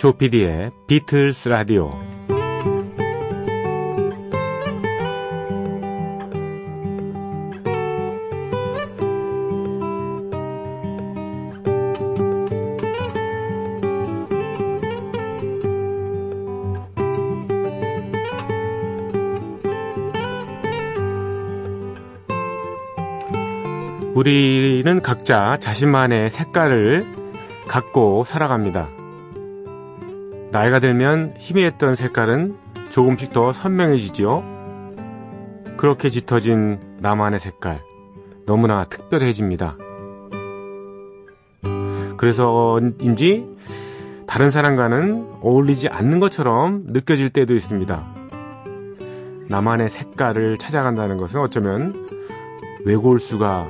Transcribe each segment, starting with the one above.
조피디의 비틀스 라디오 우리는 각자 자신만의 색깔을 갖고 살아갑니다. 나이가 들면 희미했던 색깔은 조금씩 더 선명해지지요. 그렇게 짙어진 나만의 색깔, 너무나 특별해집니다. 그래서인지 다른 사람과는 어울리지 않는 것처럼 느껴질 때도 있습니다. 나만의 색깔을 찾아간다는 것은 어쩌면 외골 수가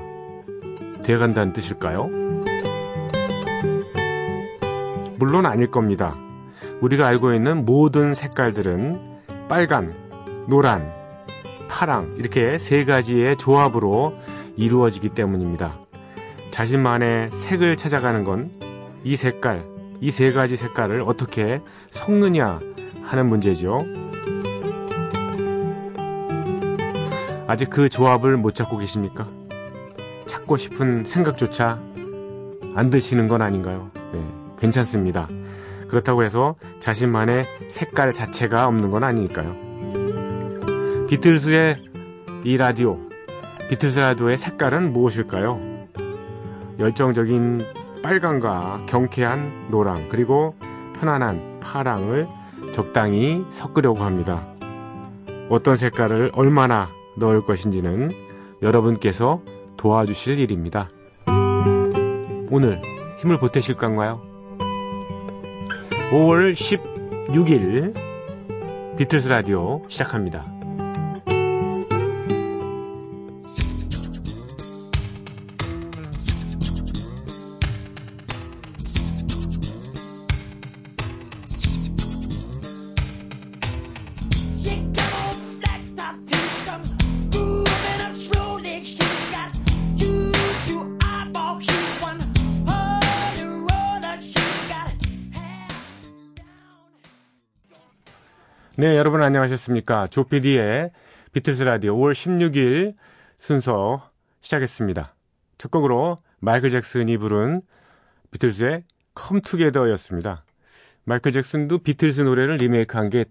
되어간다는 뜻일까요? 물론 아닐 겁니다. 우리가 알고 있는 모든 색깔들은 빨간, 노란, 파랑 이렇게 세 가지의 조합으로 이루어지기 때문입니다. 자신만의 색을 찾아가는 건 이 색깔, 이 세 가지 색깔을 어떻게 섞느냐 하는 문제죠. 아직 그 조합을 못 찾고 계십니까? 찾고 싶은 생각조차 안 드시는 건 아닌가요? 네, 괜찮습니다. 그렇다고 해서 자신만의 색깔 자체가 없는 건 아니니까요. 비틀스의 이 라디오, 비틀스 라디오의 색깔은 무엇일까요? 열정적인 빨강과 경쾌한 노랑, 그리고 편안한 파랑을 적당히 섞으려고 합니다. 어떤 색깔을 얼마나 넣을 것인지는 여러분께서 도와주실 일입니다. 오늘 힘을 보태실 건가요? 5월 16일 비틀스 라디오 시작합니다. 네, 여러분 안녕하셨습니까? 조피디의 비틀스 라디오 5월 16일 순서 시작했습니다. 첫 곡으로 마이클 잭슨이 부른 비틀스의 Come Together였습니다. 마이클 잭슨도 비틀스 노래를 리메이크한 게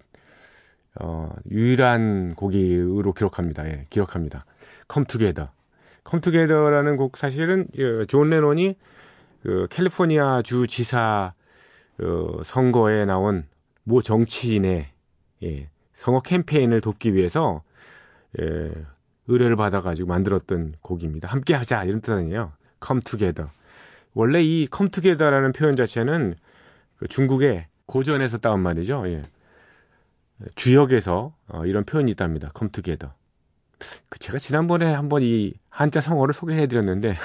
어, 유일한 곡으로 기록합니다. 예, 기록합니다. Come Together. Come Together라는 곡 사실은 예, 존 레논이 그 캘리포니아 주 지사 어, 선거에 나온 모 정치인의 예, 선거 캠페인을 돕기 위해서 예, 의뢰를 받아가지고 만들었던 곡입니다. 함께 하자 이런 뜻 아니에요. Come Together. 원래 이 Come Together라는 표현 자체는 그 중국의 고전에서 따온 말이죠. 예. 주역에서 어, 이런 표현이 있답니다. Come Together. 그 제가 지난번에 한번 이 한자 성어를 소개해 드렸는데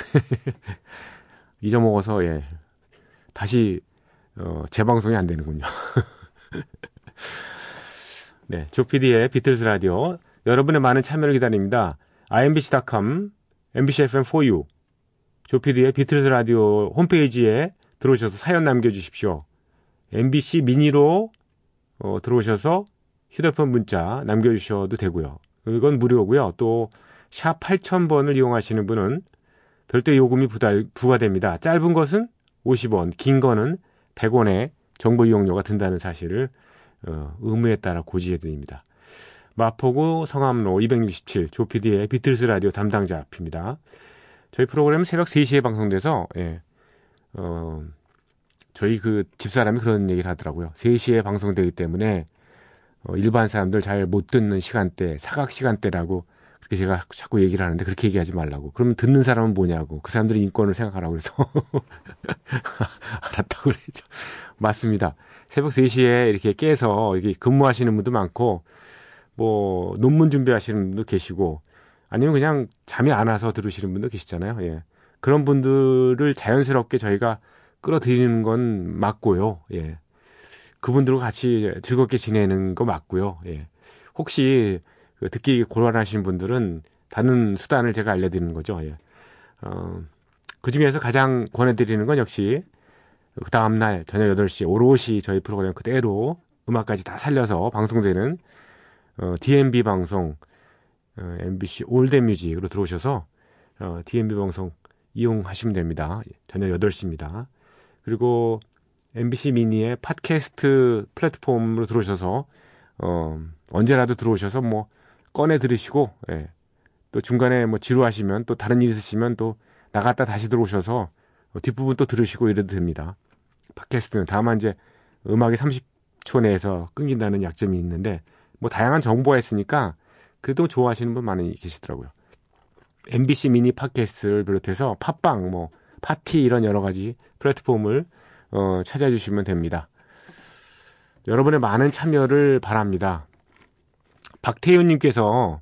잊어먹어서 예 다시 어, 재방송이 안 되는군요. 네, 조피디의 비틀스 라디오. 여러분의 많은 참여를 기다립니다. imbc.com, mbcfm4u, 조피디의 비틀스 라디오 홈페이지에 들어오셔서 사연 남겨주십시오. MBC 미니로 어, 들어오셔서 휴대폰 문자 남겨주셔도 되고요. 이건 무료고요. 또 샵 8000번을 이용하시는 분은 별도 요금이 부과됩니다. 짧은 것은 50원, 긴 거는 100원의 정보 이용료가 든다는 사실을 어, 의무에 따라 고지해드립니다. 마포구 성암로 267 조피디의 비틀스 라디오 담당자 앞입니다. 저희 프로그램은 새벽 3시에 방송돼서 예, 어, 저희 그 집사람이 그런 얘기를 하더라고요. 3시에 방송되기 때문에 어, 일반 사람들 잘 못 듣는 시간대, 사각 시간대라고 그렇게 제가 자꾸 얘기를 하는데 그렇게 얘기하지 말라고. 그러면 듣는 사람은 뭐냐고. 그 사람들이 인권을 생각하라고 그래서 알았다고 그랬죠. 맞습니다. 새벽 3시에 이렇게 깨서 이렇게 근무하시는 분도 많고, 뭐, 논문 준비하시는 분도 계시고, 아니면 그냥 잠이 안 와서 들으시는 분도 계시잖아요. 예. 그런 분들을 자연스럽게 저희가 끌어들이는 건 맞고요. 예. 그분들과 같이 즐겁게 지내는 거 맞고요. 예. 혹시 그 듣기 곤란하신 분들은 다른 수단을 제가 알려드리는 거죠. 예. 어, 그 중에서 가장 권해드리는 건 역시 그 다음날 저녁 8시 오롯이 저희 프로그램 그대로 음악까지 다 살려서 방송되는 어, DMB 방송 어, MBC 올드뮤직으로 들어오셔서 어, DMB 방송 이용하시면 됩니다. 저녁 8시입니다. 그리고 MBC 미니의 팟캐스트 플랫폼으로 들어오셔서 어, 언제라도 들어오셔서 뭐 꺼내 들으시고 예. 또 중간에 뭐 지루하시면 또 다른 일 있으시면 또 나갔다 다시 들어오셔서 뒷부분 또 들으시고 이래도 됩니다. 팟캐스트는 다만 이제 음악이 30초 내에서 끊긴다는 약점이 있는데 뭐 다양한 정보가 있으니까 그래도 좋아하시는 분 많이 계시더라고요. MBC 미니 팟캐스트를 비롯해서 팟빵, 뭐 파티 이런 여러 가지 플랫폼을 어, 찾아주시면 됩니다. 여러분의 많은 참여를 바랍니다. 박태윤님께서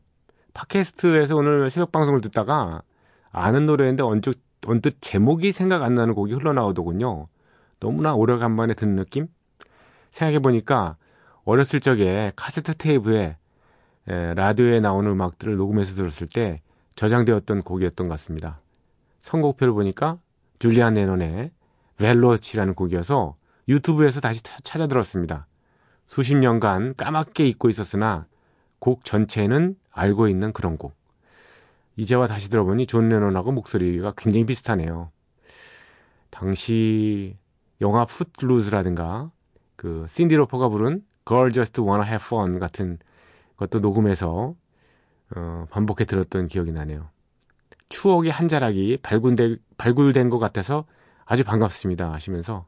팟캐스트에서 오늘 새벽 방송을 듣다가 아는 노래인데 언뜻, 언뜻 제목이 생각 안 나는 곡이 흘러나오더군요. 너무나 오래간만에 듣는 느낌? 생각해보니까 어렸을 적에 카세트 테이프에 에, 라디오에 나오는 음악들을 녹음해서 들었을 때 저장되었던 곡이었던 것 같습니다. 선곡표를 보니까 줄리안 레논의 Valotte라는 곡이어서 유튜브에서 다시 찾아 들었습니다. 수십 년간 까맣게 잊고 있었으나 곡 전체는 알고 있는 그런 곡. 이제와 다시 들어보니 존 레논하고 목소리가 굉장히 비슷하네요. 당시 영화 Footloose라든가 그 신디 로퍼가 부른 Girl Just Wanna Have Fun 같은 것도 녹음해서 어, 반복해 들었던 기억이 나네요. 추억의 한 자락이 발굴된, 발굴된 것 같아서 아주 반갑습니다 하시면서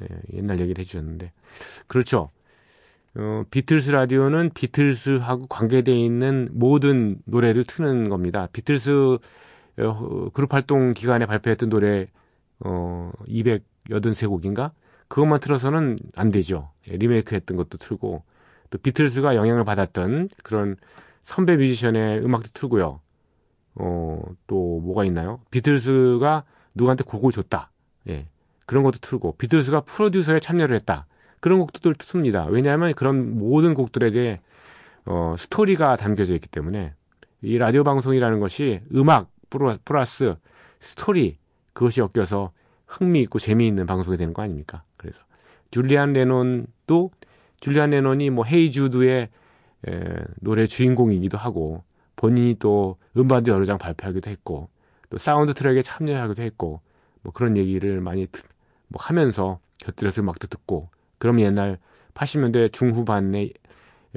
예, 옛날 얘기를 해주셨는데 그렇죠. 어, 비틀스 라디오는 비틀스하고 관계되어 있는 모든 노래를 트는 겁니다. 비틀스 어, 그룹 활동 기간에 발표했던 노래 어, 283곡인가? 그것만 틀어서는 안 되죠. 예, 리메이크 했던 것도 틀고 또 비틀스가 영향을 받았던 그런 선배 뮤지션의 음악도 틀고요. 어, 또 뭐가 있나요? 비틀스가 누구한테 곡을 줬다. 예. 그런 것도 틀고 비틀스가 프로듀서에 참여를 했다. 그런 곡도 틉니다. 왜냐하면 그런 모든 곡들에게 어, 스토리가 담겨져 있기 때문에 이 라디오 방송이라는 것이 음악 플러스 스토리 그것이 엮여서 흥미있고 재미있는 방송이 되는 거 아닙니까? 그래서 줄리안 레논도 줄리안 레논이 뭐 Hey Jude의 에, 노래 주인공이기도 하고 본인이 또 음반도 여러 장 발표하기도 했고 또 사운드 트랙에 참여하기도 했고 뭐 그런 얘기를 많이 뭐 하면서 곁들여서 음악도 듣고 그럼 옛날 80년대 중후반에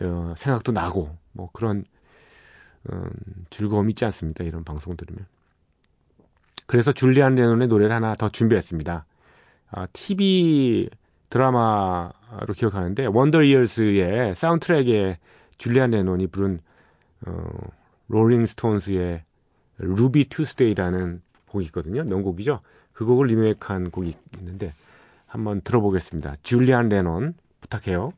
어, 생각도 나고 뭐 그런 음, 즐거움이 있지 않습니까? 이런 방송 들으면. 그래서 줄리안 레논의 노래를 하나 더 준비했습니다. 아, TV 드라마로 기억하는데 Wonder Years의 사운드트랙에 줄리안 레논이 부른 어, 롤링 스톤스의 Ruby Tuesday라는 곡이 있거든요. 명곡이죠. 그 곡을 리메이크한 곡이 있는데 한번 들어보겠습니다. 줄리안 레논 부탁해요.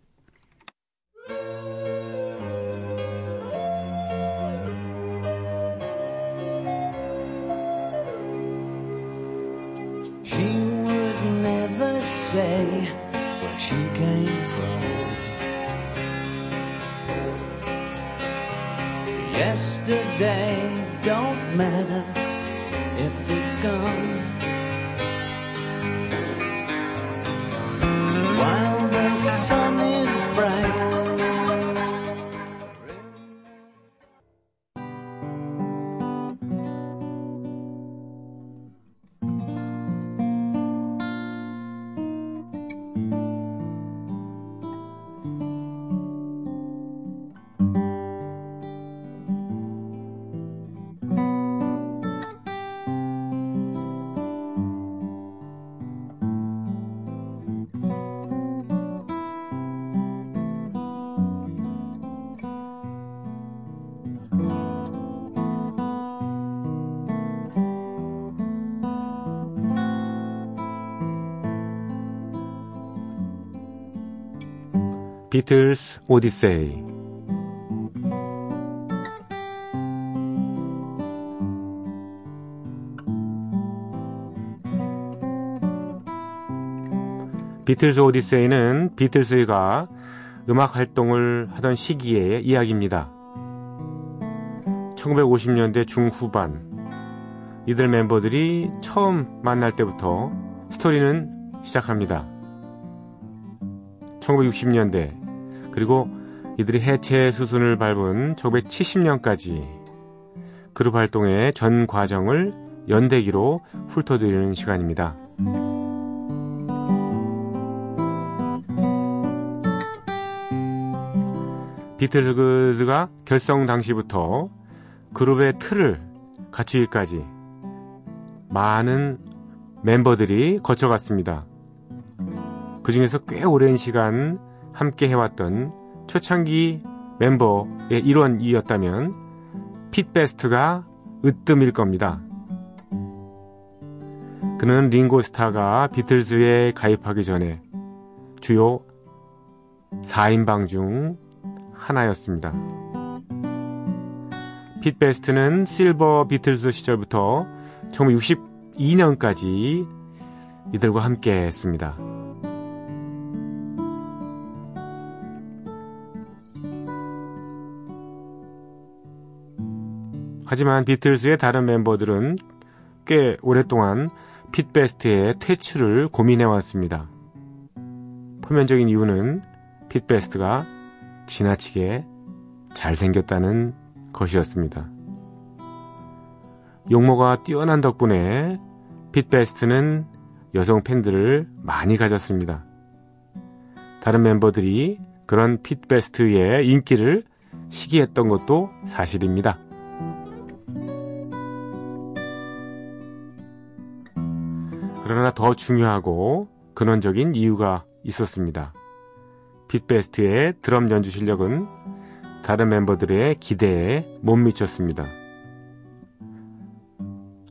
Yesterday don't matter if it's gone. 비틀스 오디세이 비틀스 오디세이는 비틀스가 음악 활동을 하던 시기의 이야기입니다. 1950년대 중후반 이들 멤버들이 처음 만날 때부터 스토리는 시작합니다. 1960년대 그리고 이들이 해체 수순을 밟은 1970년까지 그룹 활동의 전 과정을 연대기로 훑어드리는 시간입니다. 비틀즈가 결성 당시부터 그룹의 틀을 갖추기까지 많은 멤버들이 거쳐갔습니다. 그 중에서 꽤 오랜 시간 함께 해왔던 초창기 멤버의 일원이었다면 핏 베스트가 으뜸일 겁니다. 그는 링고스타가 비틀즈에 가입하기 전에 주요 4인방 중 하나였습니다. 핏 베스트는 실버 비틀즈 시절부터 1962년까지 이들과 함께 했습니다. 하지만 비틀즈의 다른 멤버들은 꽤 오랫동안 핏 베스트의 퇴출을 고민해 왔습니다. 표면적인 이유는 핏 베스트가 지나치게 잘생겼다는 것이었습니다. 용모가 뛰어난 덕분에 핏 베스트는 여성 팬들을 많이 가졌습니다. 다른 멤버들이 그런 핏 베스트의 인기를 시기했던 것도 사실입니다. 그러나 더 중요하고 근원적인 이유가 있었습니다. 핏베스트의 드럼 연주 실력은 다른 멤버들의 기대에 못 미쳤습니다.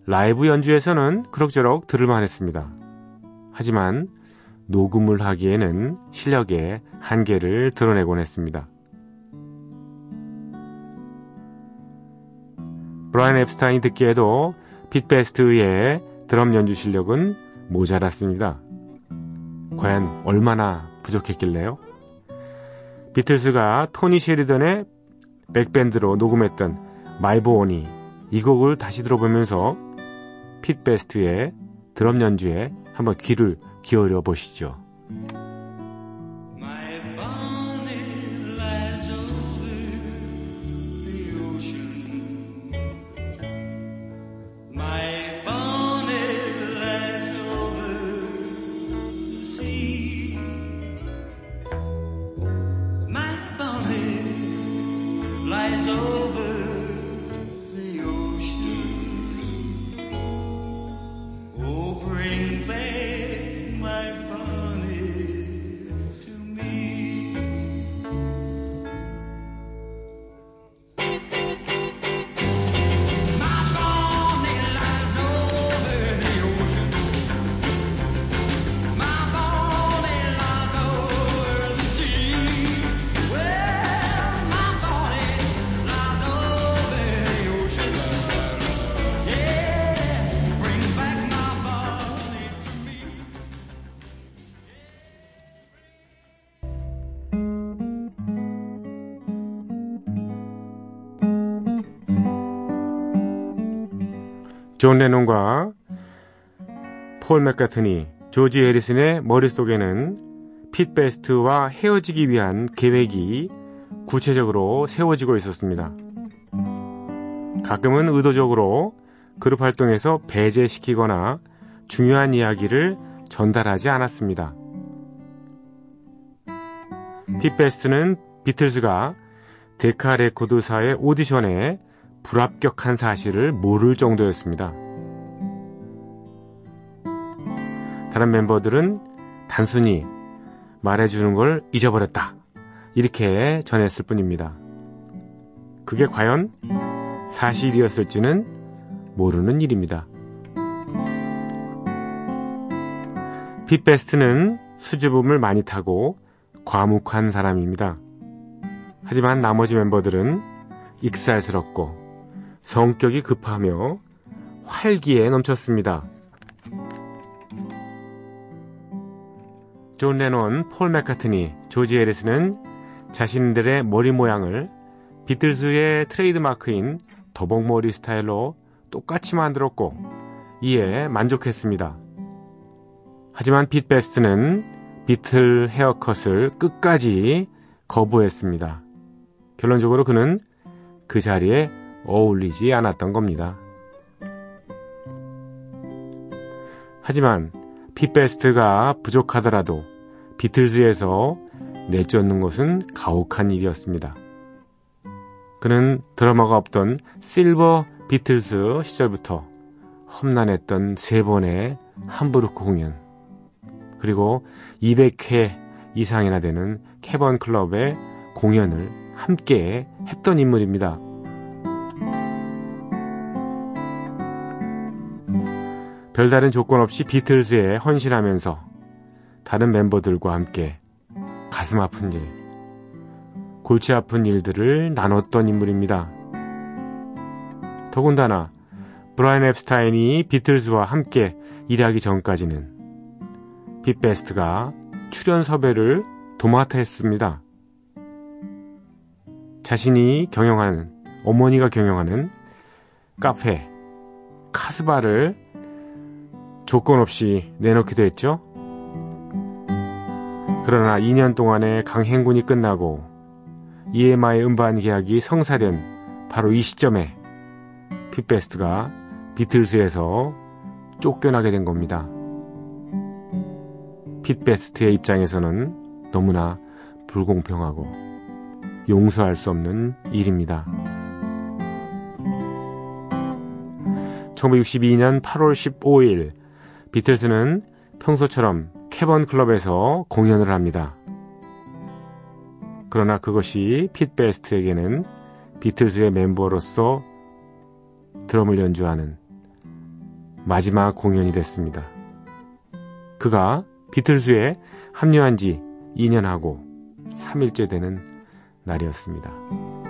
라이브 연주에서는 그럭저럭 들을만 했습니다. 하지만 녹음을 하기에는 실력의 한계를 드러내곤 했습니다. 브라이언 앱스타인이 듣기에도 핏베스트의 드럼 연주 실력은 모자랐습니다. 과연 얼마나 부족했길래요? 비틀스가 토니 쉐리던의 백밴드로 녹음했던 마이보온이 이 곡을 다시 들어보면서 핏 베스트의 드럼 연주에 한번 귀를 기울여 보시죠. 존 레논과 폴 맥카트니, 조지 해리슨의 머릿속에는 핏 베스트와 헤어지기 위한 계획이 구체적으로 세워지고 있었습니다. 가끔은 의도적으로 그룹 활동에서 배제시키거나 중요한 이야기를 전달하지 않았습니다. 핏 베스트는 비틀즈가 데카 레코드사의 오디션에 불합격한 사실을 모를 정도였습니다. 다른 멤버들은 단순히 말해주는 걸 잊어버렸다. 이렇게 전했을 뿐입니다. 그게 과연 사실이었을지는 모르는 일입니다. 핏베스트는 수줍음을 많이 타고 과묵한 사람입니다. 하지만 나머지 멤버들은 익살스럽고 성격이 급하며 활기에 넘쳤습니다. 존 레논, 폴 맥카트니, 조지 해리슨은 자신들의 머리 모양을 비틀즈의 트레이드마크인 더벅머리 스타일로 똑같이 만들었고 이에 만족했습니다. 하지만 핏 베스트는 Beatle haircut을 끝까지 거부했습니다. 결론적으로 그는 그 자리에 어울리지 않았던 겁니다. 하지만 핏베스트가 부족하더라도 비틀즈에서 내쫓는 것은 가혹한 일이었습니다. 그는 드라마가 없던 실버 비틀스 시절부터 험난했던 세 번의 함부르크 공연, 그리고 200회 이상이나 되는 캐번 클럽의 공연을 함께 했던 인물입니다. 별다른 조건 없이 비틀즈에 헌신하면서 다른 멤버들과 함께 가슴 아픈 일, 골치 아픈 일들을 나눴던 인물입니다. 더군다나 브라이언 앱스타인이 비틀즈와 함께 일하기 전까지는 빗베스트가 출연 섭외를 도맡아 했습니다. 자신이 경영하는, 어머니가 경영하는 카페, 카스바를 조건 없이 내놓기도 했죠. 그러나 2년 동안의 강행군이 끝나고 EMI 음반 계약이 성사된 바로 이 시점에 핏베스트가 비틀스에서 쫓겨나게 된 겁니다. 핏베스트의 입장에서는 너무나 불공평하고 용서할 수 없는 일입니다. 1962년 8월 15일 비틀스는 평소처럼 캐번 클럽에서 공연을 합니다. 그러나 그것이 핏 베스트에게는 비틀즈의 멤버로서 드럼을 연주하는 마지막 공연이 됐습니다. 그가 비틀즈에 합류한 지 2년하고 3일째 되는 날이었습니다.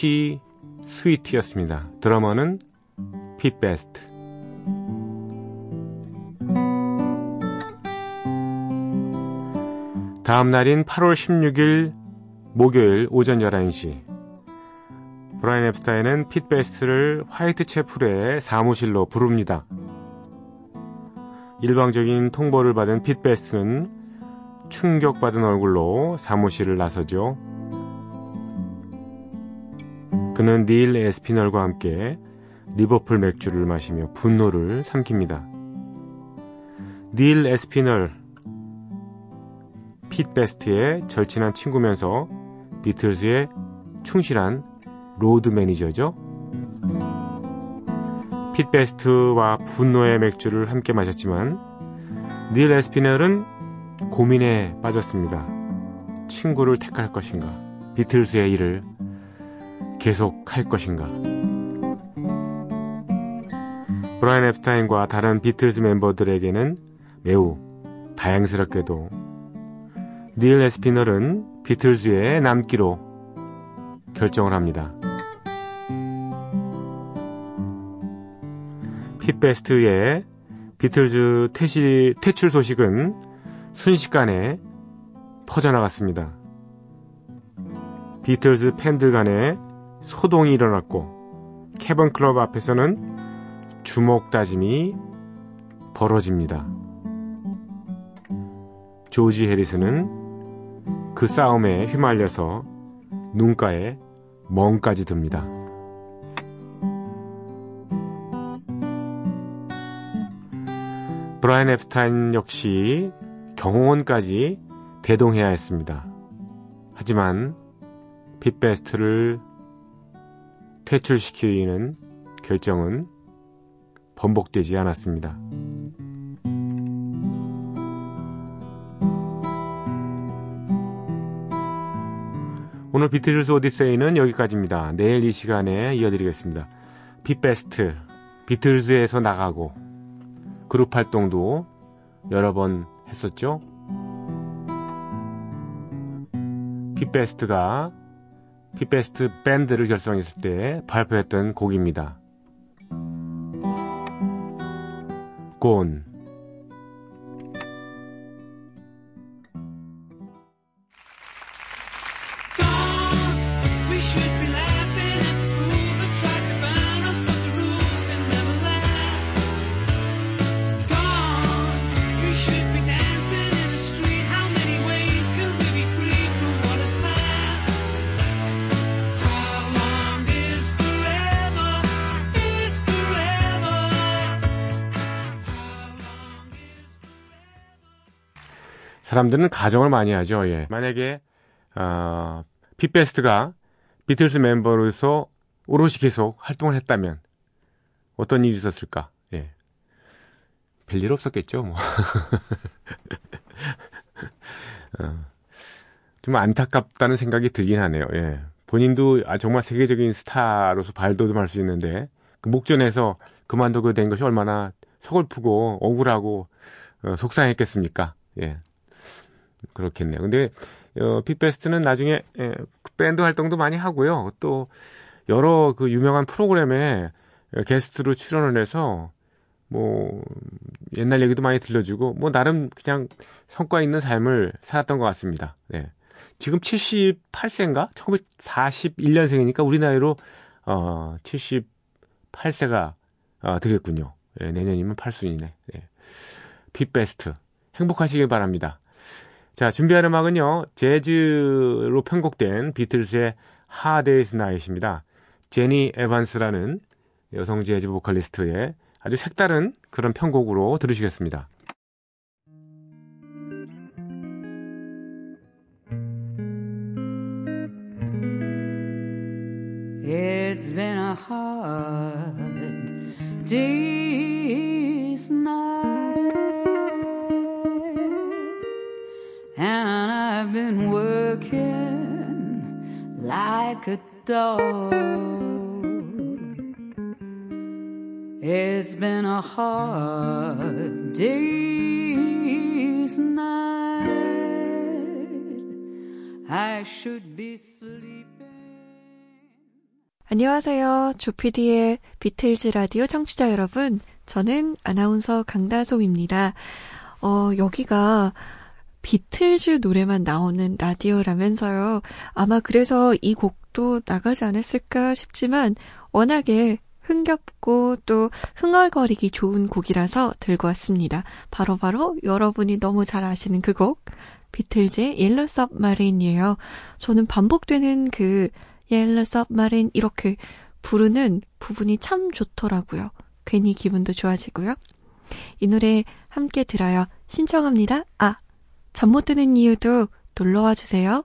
NC 스위트였습니다. 드러머는 핏 베스트. 다음 날인 8월 16일 목요일 오전 11시 브라이언 앱스타인은 핏 베스트를 화이트 채플의 사무실로 부릅니다. 일방적인 통보를 받은 핏 베스트는 충격받은 얼굴로 사무실을 나서죠. 그는 닐 에스피널과 함께 리버풀 맥주를 마시며 분노를 삼킵니다. 닐 에스피널, 핏 베스트의 절친한 친구면서 비틀즈의 충실한 로드 매니저죠. 핏 베스트와 분노의 맥주를 함께 마셨지만 닐 에스피널은 고민에 빠졌습니다. 친구를 택할 것인가, 비틀즈의 일을 계속 할 것인가. 브라이언 앱스타인과 다른 비틀즈 멤버들에게는 매우 다양스럽게도 닐 에스피널은 비틀즈에 남기로 결정을 합니다. 핏베스트의 비틀즈 퇴시, 퇴출 소식은 순식간에 퍼져나갔습니다. 비틀즈 팬들 간에 소동이 일어났고 캐번 클럽 앞에서는 주먹 다짐이 벌어집니다. 조지 해리스는 그 싸움에 휘말려서 눈가에 멍까지 듭니다. 브라이언 앱스타인 역시 경호원까지 대동해야 했습니다. 하지만 핏베스트를 퇴출시키는 결정은 번복되지 않았습니다. 오늘 비틀즈 오디세이는 여기까지입니다. 내일 이 시간에 이어드리겠습니다. 핏 베스트 비틀즈에서 나가고 그룹 활동도 여러 번 했었죠. 핏 베스트가 핏 베스트 밴드를 결성했을 때 발표했던 곡입니다. 곤 사람들은 가정을 많이 하죠. 예. 만약에 어, 핏베스트가 비틀스 멤버로서 오롯이 계속 활동을 했다면 어떤 일이 있었을까? 예. 별일 없었겠죠, 뭐. 어, 좀 안타깝다는 생각이 들긴 하네요. 예. 본인도 아, 정말 세계적인 스타로서 발돋움할 수 있는데 그 목전에서 그만두게 된 것이 얼마나 서글프고 억울하고 어, 속상했겠습니까? 예. 그렇겠네요. 근데 어, 핏베스트는 나중에 예, 밴드 활동도 많이 하고요. 또 여러 그 유명한 프로그램에 게스트로 출연을 해서 뭐 옛날 얘기도 많이 들려주고 뭐 나름 그냥 성과 있는 삶을 살았던 것 같습니다. 네. 지금 78세인가? 1941년생이니까 우리 나이로 어 78세가 어, 되겠군요. 네, 내년이면 8순이네. 네. 핏베스트 행복하시길 바랍니다. 자, 준비할 음악은요, 재즈로 편곡된 비틀즈의 하데이스 나잇입니다. 제니 에반스라는 여성 재즈 보컬리스트의 아주 색다른 그런 편곡으로 들으시겠습니다. Hard day's It's been a hard day's night. I should be sleeping. 안녕하세요. 조피디의 비틀즈 라디오 청취자 여러분. 저는 아나운서 강다솜입니다. 어, 여기가 비틀즈 노래만 나오는 라디오라면서요. 아마 그래서 이 곡 도 나가지 않았을까 싶지만 워낙에 흥겹고 또 흥얼거리기 좋은 곡이라서 들고 왔습니다. 바로바로 바로 여러분이 너무 잘 아시는 그 곡, 비틀즈의 옐로 섭마린이에요. 저는 반복되는 그 옐로 섭마린 이렇게 부르는 부분이 참 좋더라고요. 괜히 기분도 좋아지고요. 이 노래 함께 들어요. 신청합니다. 아, 잠 못 드는 이유도 놀러와 주세요.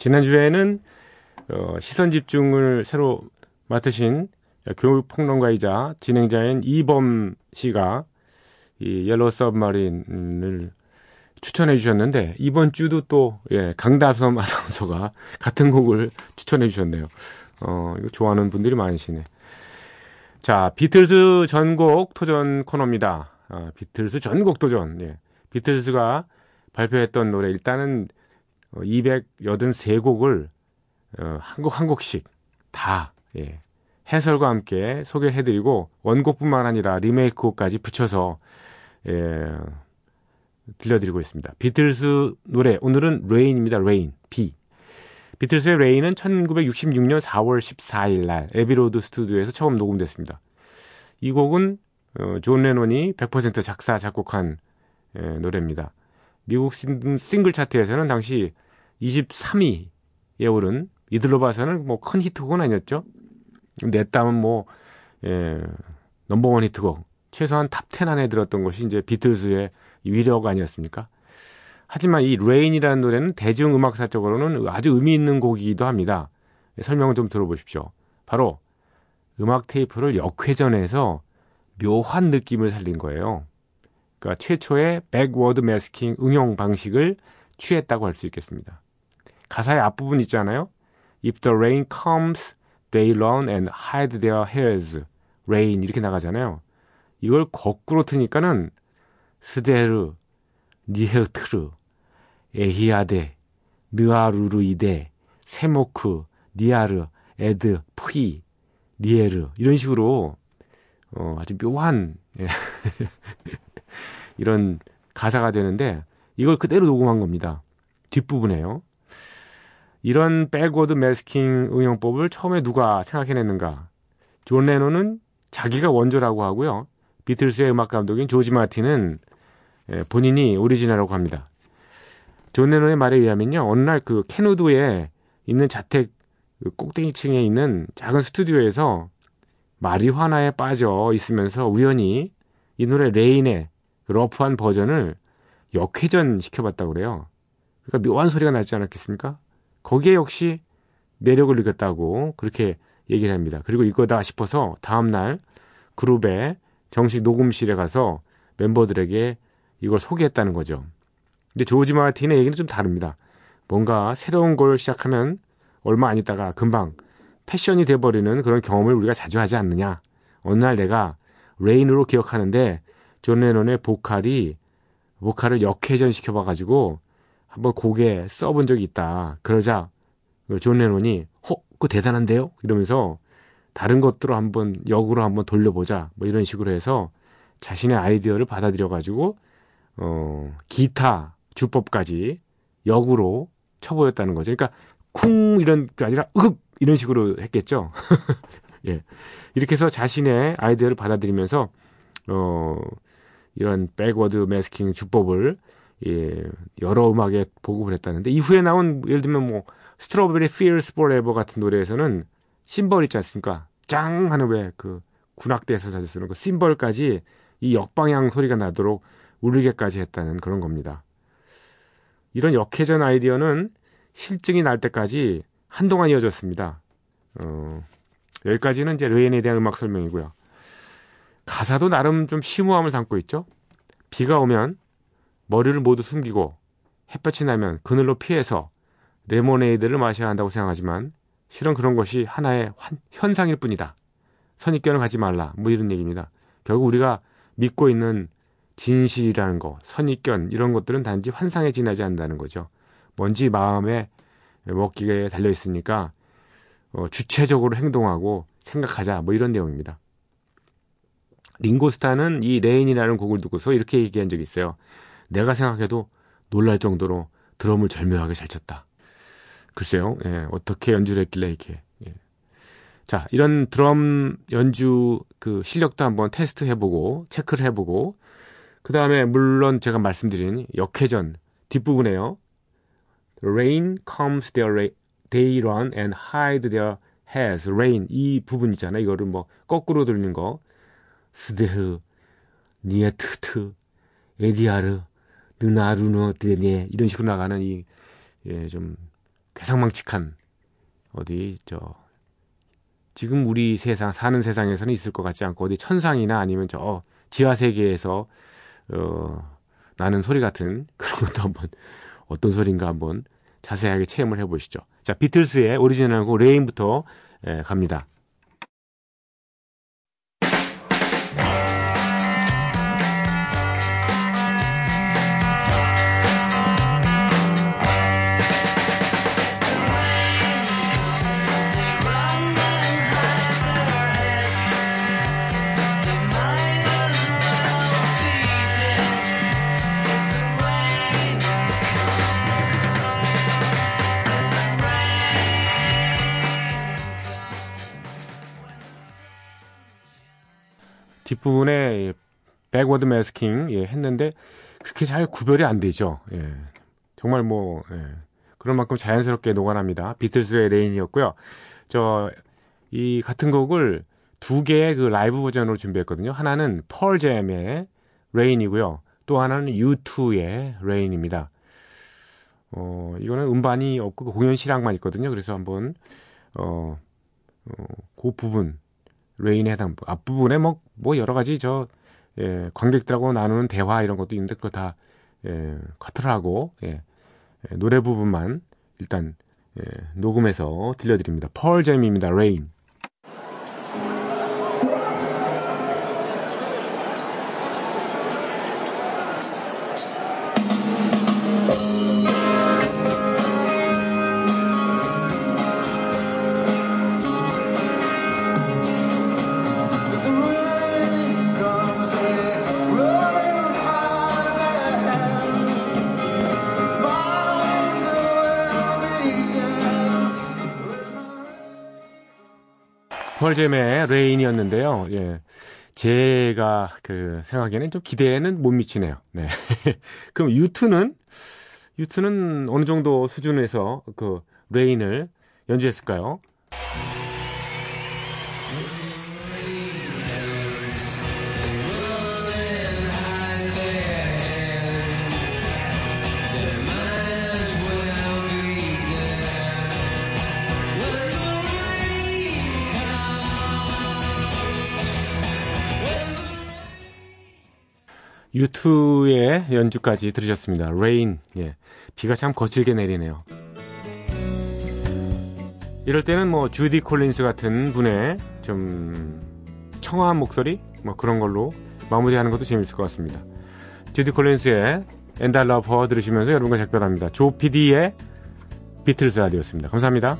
지난주에는 어, 시선 집중을 새로 맡으신 교육평론가이자 진행자인 이범 씨가 이 Yellow Submarine을 추천해 주셨는데 이번 주도 또 예, 강다섬 아나운서가 같은 곡을 추천해 주셨네요. 어, 이거 좋아하는 분들이 많으시네. 자, 비틀스 전곡 도전 코너입니다. 아, 비틀스 전곡 도전. 예. 비틀스가 발표했던 노래 일단은 283곡을 어, 한 곡 한 곡씩 다 예, 해설과 함께 소개해드리고 원곡뿐만 아니라 리메이크곡까지 붙여서 예, 들려드리고 있습니다. 비틀스 노래 오늘은 Rain입니다. Rain 비. 비틀스의 Rain은 1966년 4월 14일 날 애비로드 스튜디오에서 처음 녹음됐습니다. 이 곡은 어, 존 레논이 100% 작사 작곡한 예, 노래입니다. 미국 싱글 차트에서는 당시 23위에 오른 걸로 봐서는 뭐 큰 히트곡은 아니었죠. 냈다면 뭐, 예, number one 히트곡. 최소한 top 10 안에 들었던 것이 이제 비틀즈의 위력 아니었습니까? 하지만 이 Rain이라는 노래는 대중 음악사적으로는 아주 의미 있는 곡이기도 합니다. 설명을 좀 들어보십시오. 바로 음악 테이프를 역회전해서 묘한 느낌을 살린 거예요. 그러니까 최초의 backward masking 응용 방식을 취했다고 할 수 있겠습니다. 가사의 앞부분 있잖아요. If the rain comes, they run and hide their heads. rain 이렇게 나가잖아요. 이걸 거꾸로 트니까는 스데르, 니헤트르, 에히아데, 느아루르이데, 세모크, 니아르, 에드, 푸이, 니에르 이런 식으로 어, 아주 묘한 예. 이런 가사가 되는데 이걸 그대로 녹음한 겁니다. 뒷부분에요. 이런 backward masking 응용법을 처음에 누가 생각해냈는가? 존 레논은 자기가 원조라고 하고요. 비틀스의 음악 감독인 조지 마틴은 예, 본인이 오리지널이라고 합니다. 존 레논의 말에 의하면요. 어느 날 그 켄우드에 있는 자택 그 꼭대기층에 있는 작은 스튜디오에서 마리화나에 빠져 있으면서 우연히 이 노래 Rain의 그 rough한 버전을 역회전 시켜봤다고 그래요. 그러니까 묘한 소리가 나지 않았겠습니까? 거기에 역시 매력을 느꼈다고 그렇게 얘기를 합니다. 그리고 이거다 싶어서 다음날 그룹의 정식 녹음실에 가서 멤버들에게 이걸 소개했다는 거죠. 근데 조지 마틴의 얘기는 좀 다릅니다. 뭔가 새로운 걸 시작하면 얼마 안 있다가 금방 패션이 돼버리는 그런 경험을 우리가 자주 하지 않느냐. 어느 날 내가 Rain으로 기억하는데 존 레논의 보컬이 보컬을 역회전 시켜 봐가지고 한번 곡에 써본 적이 있다. 그러자 존 레논이 허, 그거 대단한데요? 이러면서 다른 것들로 한번 역으로 한번 돌려보자. 뭐 이런 식으로 해서 자신의 아이디어를 받아들여가지고 어, 기타 주법까지 역으로 쳐보였다는 거죠. 그러니까 쿵 이런 게 아니라 으흑 이런 식으로 했겠죠. 예. 이렇게 해서 자신의 아이디어를 받아들이면서 어 이런 백워드 매스킹 주법을 예, 여러 음악에 보급을 했다는데 이후에 나온 예를 들면 뭐 Strawberry Fields Forever 같은 노래에서는 심벌 있지 않습니까? 짱 하는 왜 그 군악대에서 자주 쓰는 그 심벌까지 이 역방향 소리가 나도록 울리게까지 했다는 그런 겁니다. 이런 역회전 아이디어는 실증이 날 때까지 한동안 이어졌습니다. 어, 여기까지는 이제 Rain에 대한 음악 설명이고요. 가사도 나름 좀 심오함을 담고 있죠. 비가 오면 머리를 모두 숨기고 햇볕이 나면 그늘로 피해서 레모네이드를 마셔야 한다고 생각하지만 실은 그런 것이 하나의 환, 현상일 뿐이다. 선입견을 가지 말라. 뭐 이런 얘기입니다. 결국 우리가 믿고 있는 진실이라는 거, 선입견 이런 것들은 단지 환상에 지나지 않는다는 거죠. 뭔지 마음에 먹기에 달려 있으니까 어, 주체적으로 행동하고 생각하자 뭐 이런 내용입니다. 링고스타는 이 Rain이라는 곡을 듣고서 이렇게 얘기한 적이 있어요. 내가 생각해도 놀랄 정도로 드럼을 절묘하게 잘 쳤다. 글쎄요, 예, 어떻게 연주를 했길래 이렇게. 예. 자, 이런 드럼 연주 그 실력도 한번 테스트 해보고, 체크를 해보고, 그 다음에 물론 제가 말씀드린 역회전 뒷부분에요. Rain comes their they run and hide their heads. Rain 이 부분 있잖아요. 이거를 뭐 거꾸로 들리는 거. 스데르 니에트트 에디아르 느나루노 드네 이런 식으로 나가는 이 예, 좀 괴상망측한 어디 저 지금 우리 세상 사는 세상에서는 있을 것 같지 않고 어디 천상이나 아니면 저 지하 세계에서 어 나는 소리 같은 그런 것도 한번 어떤 소리인가 한번 자세하게 체험을 해보시죠. 자, 비틀스의 오리지널 곡 레인부터 예, 갑니다. 뒷부분에 backward masking 예, 했는데 그렇게 잘 구별이 안 되죠. 예. 정말 뭐 예. 그런 만큼 자연스럽게 녹아납니다. 비틀스의 Rain이었고요. 저, 이 같은 곡을 두 개의 그 라이브 버전으로 준비했거든요. 하나는 펄잼의 Rain이고요. 또 하나는 U2의 Rain입니다. 어, 이거는 음반이 없고 그 공연 실황만 있거든요. 그래서 한번, 어, 어, 그 부분, Rain에 해당, 앞부분에 뭐, 뭐 여러 가지 저, 예, 관객들하고 나누는 대화 이런 것도 있는데 그거 다, 예, 커트를 하고, 예, 예, 노래 부분만 일단, 예, 녹음해서 들려드립니다. 펄잼입니다. Rain. 펄잼의 레인이었는데요. 예. 제가 그 생각에는 좀 기대에는 못 미치네요. 네. 그럼 유투는 유투는 어느 정도 수준에서 그 레인을 연주했을까요? U2의 연주까지 들으셨습니다. Rain. 예. 비가 참 거칠게 내리네요. 이럴 때는 뭐 주디 콜린스 같은 분의 좀 청아한 목소리 뭐 그런 걸로 마무리하는 것도 재밌을 것 같습니다. 주디 콜린스의 And I Love Her 들으시면서 여러분과 작별합니다. 조 PD의 비틀스 라디오였습니다. 감사합니다.